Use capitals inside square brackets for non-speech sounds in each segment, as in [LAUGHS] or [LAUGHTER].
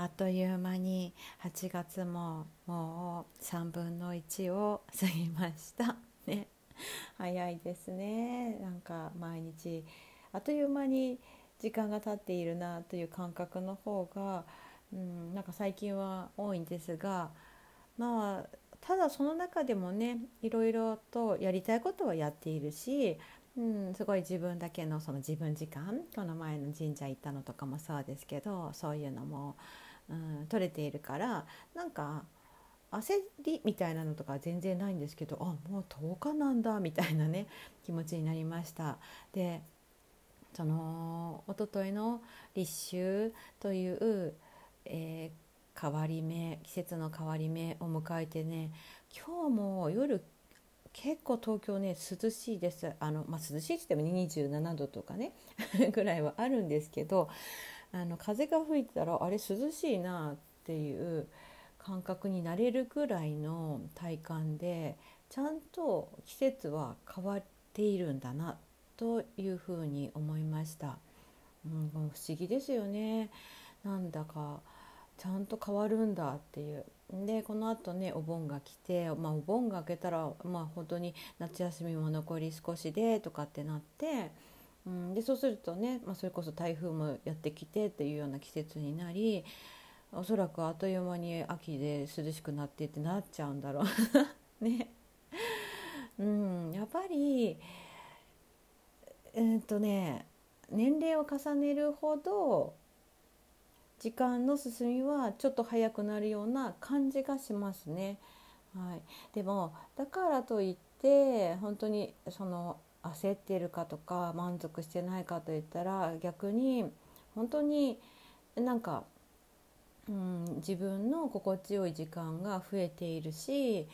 あっという間に8月ももう3分の1を過ぎました。[LAUGHS] ね。早いですね。なんか毎日あっという間に時間が経っているなという感覚の方が、うん、なんか最近は多いんですがまあただその中でもねいろいろとやりたいことはやっているし、うん、すごい自分だけのその自分時間この前の神社行ったのとかもそうですけどそういうのもうん、取れているからなんか焦りみたいなのとか全然ないんですけどあもう10日なんだみたいなね [LAUGHS] 気持ちになりました。でその一昨日の立秋という、えー、変わり目季節の変わり目を迎えてね今日も夜結構東京ね涼しいですあの、まあ、涼しいって言っても27度とかね [LAUGHS] ぐらいはあるんですけどあの風が吹いたらあれ涼しいなっていう感覚になれるぐらいの体感でちゃんと季節は変わっているんだなというふうに思いました。うん、不思議ですよねなんだかちゃんと変わるんだっていうでこのあとねお盆が来て、まあ、お盆が明けたら、まあ、本当に夏休みも残り少しでとかってなってうん、でそうするとね、まあ、それこそ台風もやってきてっていうような季節になりおそらくあっという間に秋で涼しくなってってなっちゃうんだろう [LAUGHS] ね。うん、やっぱりえー、っとね年齢を重ねるほど時間の進みはちょっと早くなるような感じがしますね。はい、でもだからといって本当にその焦っているかとか満足してないかといったら逆に本当になんか、うん、自分の心地よい時間が増えているし、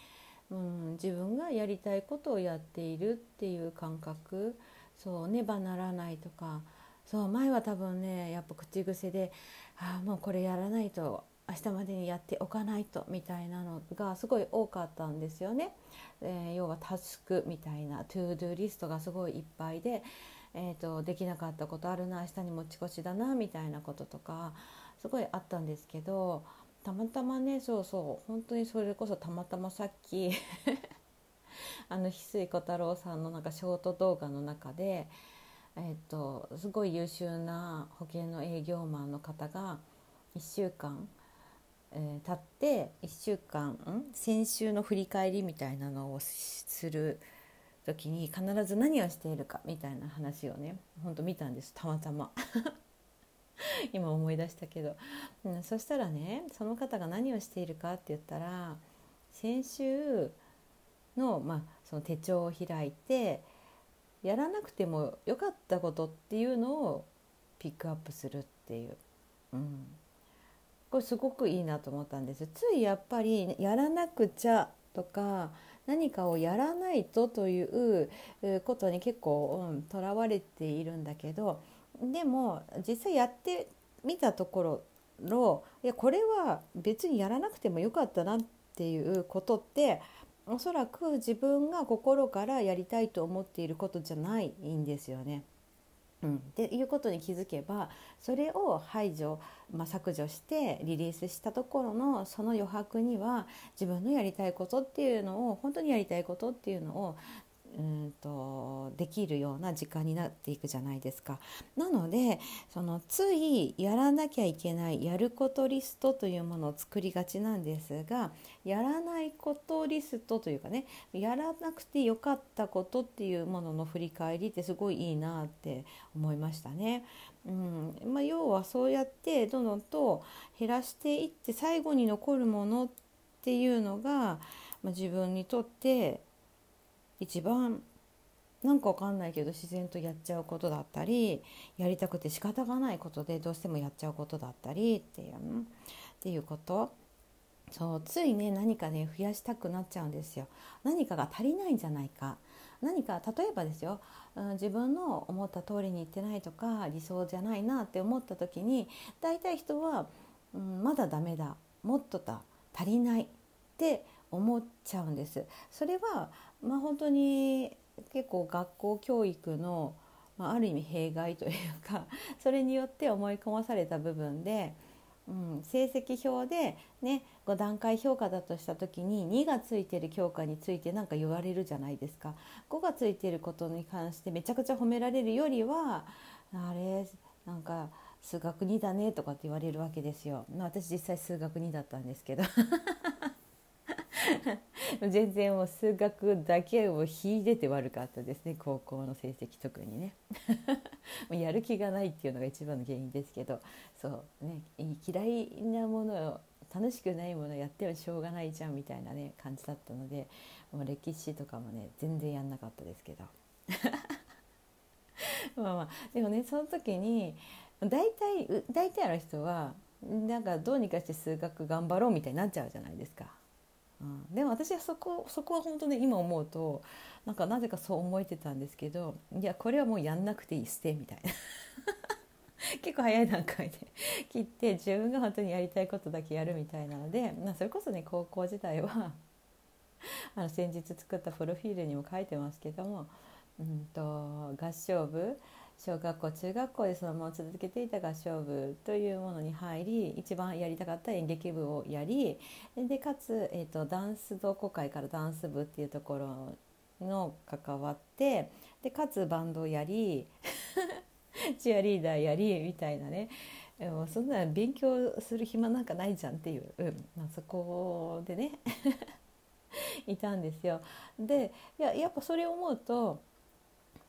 うん、自分がやりたいことをやっているっていう感覚。そうねばならないとか。そう前は多分ねやっぱ口癖で「ああもうこれやらないと明日までにやっておかないとみたいなのがすごい多かったんですよね。えー、要はタスクみたいなトゥードゥーリストがすごいいっぱいで、えーと、できなかったことあるな明日に持ち越しだなみたいなこととかすごいあったんですけどたまたまねそうそう本当にそれこそたまたまさっき [LAUGHS] あのひすいこたろうさんのなんかショート動画の中で、えーとすごい優秀な保険の営業マンの方が1週間えー、経って1週間先週の振り返りみたいなのをする時に必ず何をしているかみたいな話をねほんと見たんですたまたま。[LAUGHS] 今思い出したけど、うん、そしたらねその方が何をしているかって言ったら先週の,、まあその手帳を開いてやらなくてもよかったことっていうのをピックアップするっていう。うん。これすごくいいなと思ったんですついやっぱりやらなくちゃとか何かをやらないとということに結構とら、うん、われているんだけどでも実際やってみたところいやこれは別にやらなくてもよかったなっていうことっておそらく自分が心からやりたいと思っていることじゃないんですよね。うん、っていうことに気づけばそれを排除、まあ、削除してリリースしたところのその余白には自分のやりたいことっていうのを本当にやりたいことっていうのをうんとできるような時間になっていくじゃないですか。なのでそのついやらなきゃいけないやることリストというものを作りがちなんですがやらないことリストというかねやらなくてよかったことっていうものの振り返りってすごいいいなって思いましたね。うんまあ、要はそうやってどんどんと減らしていって最後に残るものっていうのが、まあ、自分にとって一番なんかわかんないけど自然とやっちゃうことだったりやりたくて仕方がないことでどうしてもやっちゃうことだったりっていうっていうこと。そうついね何かね増やしたくなっちゃうんですよ。何かが足りないんじゃないか。何か例えばですよ、うん、自分の思った通りにいってないとか理想じゃないなって思った時に大体人は、うん、まだダメだ。もっとだ。足りない。って思っちゃうんです。それはまあ本当に結構学校教育の、まあ、ある意味弊害というかそれによって思い込まされた部分で、うん、成績表で、ね、5段階評価だとした時に2がついてる教科について何か言われるじゃないですか5がついてることに関してめちゃくちゃ褒められるよりはあれなんか数学2だねとかって言われるわけですよ。まあ、私実際数学2だったんですけど [LAUGHS] 全然もう数学だけを引いて悪かったですね高校の成績特にね [LAUGHS] もうやる気がないっていうのが一番の原因ですけどそうね嫌いなものを楽しくないものやってもしょうがないじゃんみたいなね感じだったのでもう歴史とかもね全然やんなかったですけど [LAUGHS] まあまあでもねその時に大体大体の人はなんかどうにかして数学頑張ろうみたいになっちゃうじゃないですか。でも私はそこそこは本当ね今思うとなんかなぜかそう思えてたんですけどいやこれはもうやんなくていい捨てみたいな。[LAUGHS] 結構早い段階で [LAUGHS] 切って自分が本当にやりたいことだけやるみたいなので、まあ、それこそね高校時代はあの先日作ったプロフィールにも書いてますけども、うんと合唱部小学校中学校でそのまま続けていた合唱部というものに入り一番やりたかった演劇部をやりでかつ、えーと、ダンス同好会からダンス部っていうところの関わってでかつバンドをやり [LAUGHS] チアリーダーやりみたいなね。もうそんな勉強する暇なんかないじゃんっていう、うん。まあ、そこでね。[LAUGHS] いたんですよ。でいややっぱそれを思うと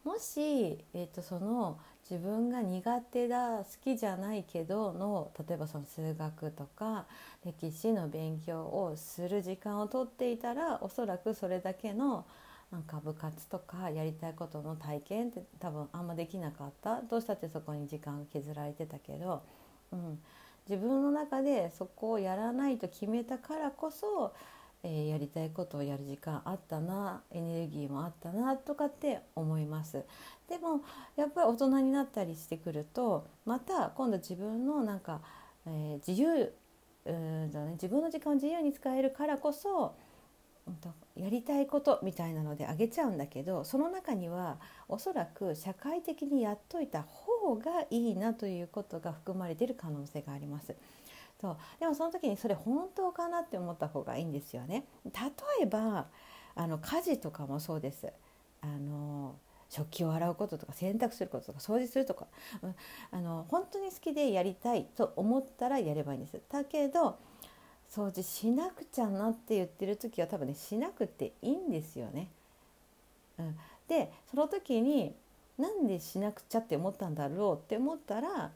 もし、えーと、その自分が苦手だ好きじゃないけどの例えばその数学とか歴史の勉強をする時間をとっていたらおそらくそれだけのなんか部活とかやりたいことの体験って多分あんまできなかった。どうしたってそこに時間が削られてたけど、うん、自分の中でそこをやらないと決めたからこそえー、やりたいことをやる時間あったなエネルギーもあったなとかって思いますでもやっぱり大人になったりしてくるとまた今度自分のなんか、えー、自由うんだ、ね、自分の時間を自由に使えるからこそやりたいことみたいなのであげちゃうんだけどその中にはおそらく社会的にやっといた方がいいなということが含まれている可能性があります。そうでもその時にそれ本当かなって思った方がいいんですよね。例えばあの家事とかもそうです。あの食器を洗うこととか洗濯することとか掃除するとか、あの本当に好きでやりたいと思ったらやればいいんです。だけど掃除しなくちゃなって言ってる時は多分ねしなくていいんですよね。うん、でその時になんでしなくちゃって思ったんだろうって思ったら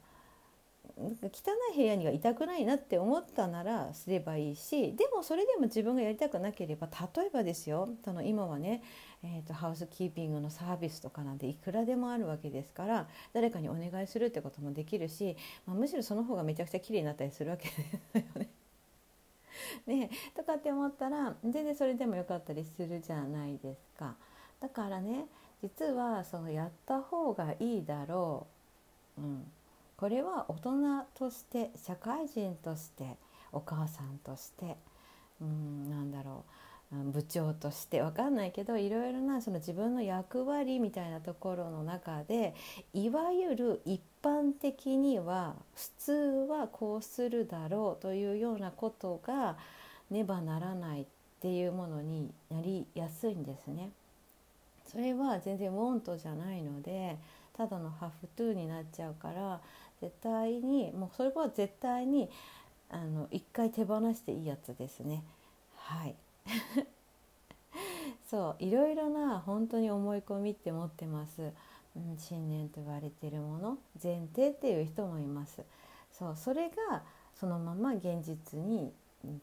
汚い部屋にはいたくないなって思ったならすればいいしでもそれでも自分がやりたくなければ例えばですよその今はね、えーと、ハウスキーピングのサービスとかなんていくらでもあるわけですから誰かにお願いするってこともできるし、まあ、むしろその方がめちゃくちゃ綺麗になったりするわけですよね。[LAUGHS] ねとかって思ったら全然それでもよかったりするじゃないですか。だからね実はそのやった方がいいだろう、うん、これは大人として社会人としてお母さんとしてうんなんだろう部長として分かんないけどいろいろなその自分の役割みたいなところの中でいわゆる一般的には普通はこうするだろうというようなことがねばならないっていうものになりやすいんですね。それは全然ウォントじゃないのでただのハフトゥーになっちゃうから絶対にもうそれは絶対にあの一回手放していいやつですね。はい。[LAUGHS] そういろいろな本当に思い込みって持ってます、うん、信念と言われているもの前提っていう人もいます。そうそれがそのまま現実に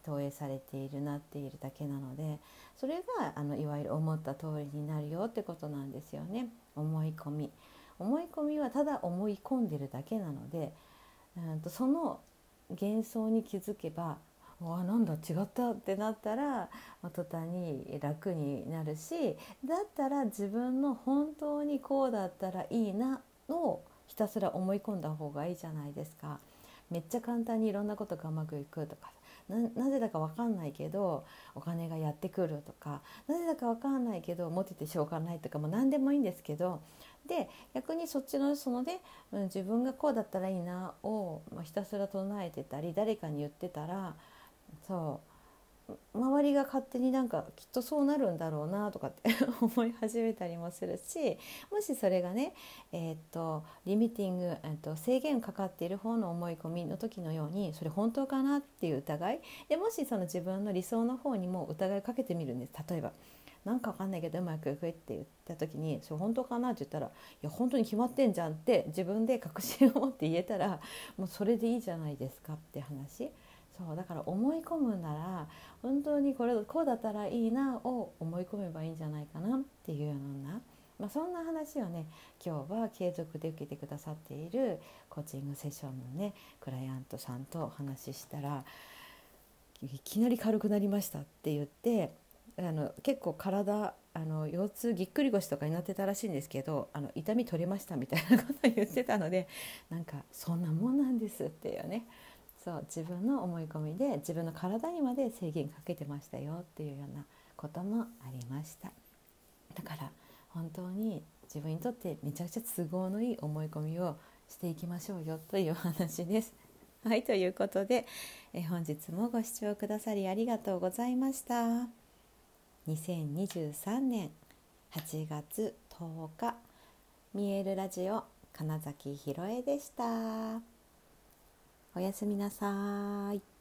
投影されているなっているだけなのでそれがあのいわゆる思った通りになるよってことなんですよね。思い込み。思い込みはただ思い込んでるだけなので、その幻想に気づけば「わなんだ違った」ってなったら途端に楽になるしだったら自分の本当にこうだったらいいなをひたすら思い込んだ方がいいじゃないですか。めっちゃ簡単にいろんなことがうまくいくとかなぜだか分かんないけどお金がやってくるとかなぜだか分かんないけどモテてしょうがないとかも何でもいいんですけどで逆にそっちのそのね、うん、自分がこうだったらいいなを、まあ、ひたすら唱えてたり誰かに言ってたらそう周りが勝手になんかきっとそうなるんだろうなとかって [LAUGHS] 思い始めたりもするしもしそれがね、えー、っとリミティング、え、っと制限かかっている方の思い込みの時のようにそれ本当かなっていう疑いでもしその自分の理想の方にも疑いをかけてみるんです例えば。なんかわかんないけどうまくいくって言った時に「それ本当かな?」って言ったら「いや本当に決まってんじゃん」って自分で確信を持って言えたらもうそれでいいじゃないですかって話。そうだから思い込むなら本当にこれこうだったらいいなを思い込めばいいんじゃないかなっていうような、まあ、そんな話をね今日は継続で受けてくださっているコーチングセッションのねクライアントさんとお話ししたらいきなり軽くなりましたって言ってあの結構体あの腰痛ぎっくり腰とかになってたらしいんですけどあの痛み取れましたみたいなことを言ってたのでなんかそんなもんなんですっていうねそう自分の思い込みで自分の体にまで制限かけてましたよっていうようなこともありましただから本当に自分にとってめちゃくちゃ都合のいい思い込みをしていきましょうよという話です。はいということでえ本日もご視聴くださりありがとうございました。2023年8月10日見えるラジオ金崎ひろえでした。おやすみなさい。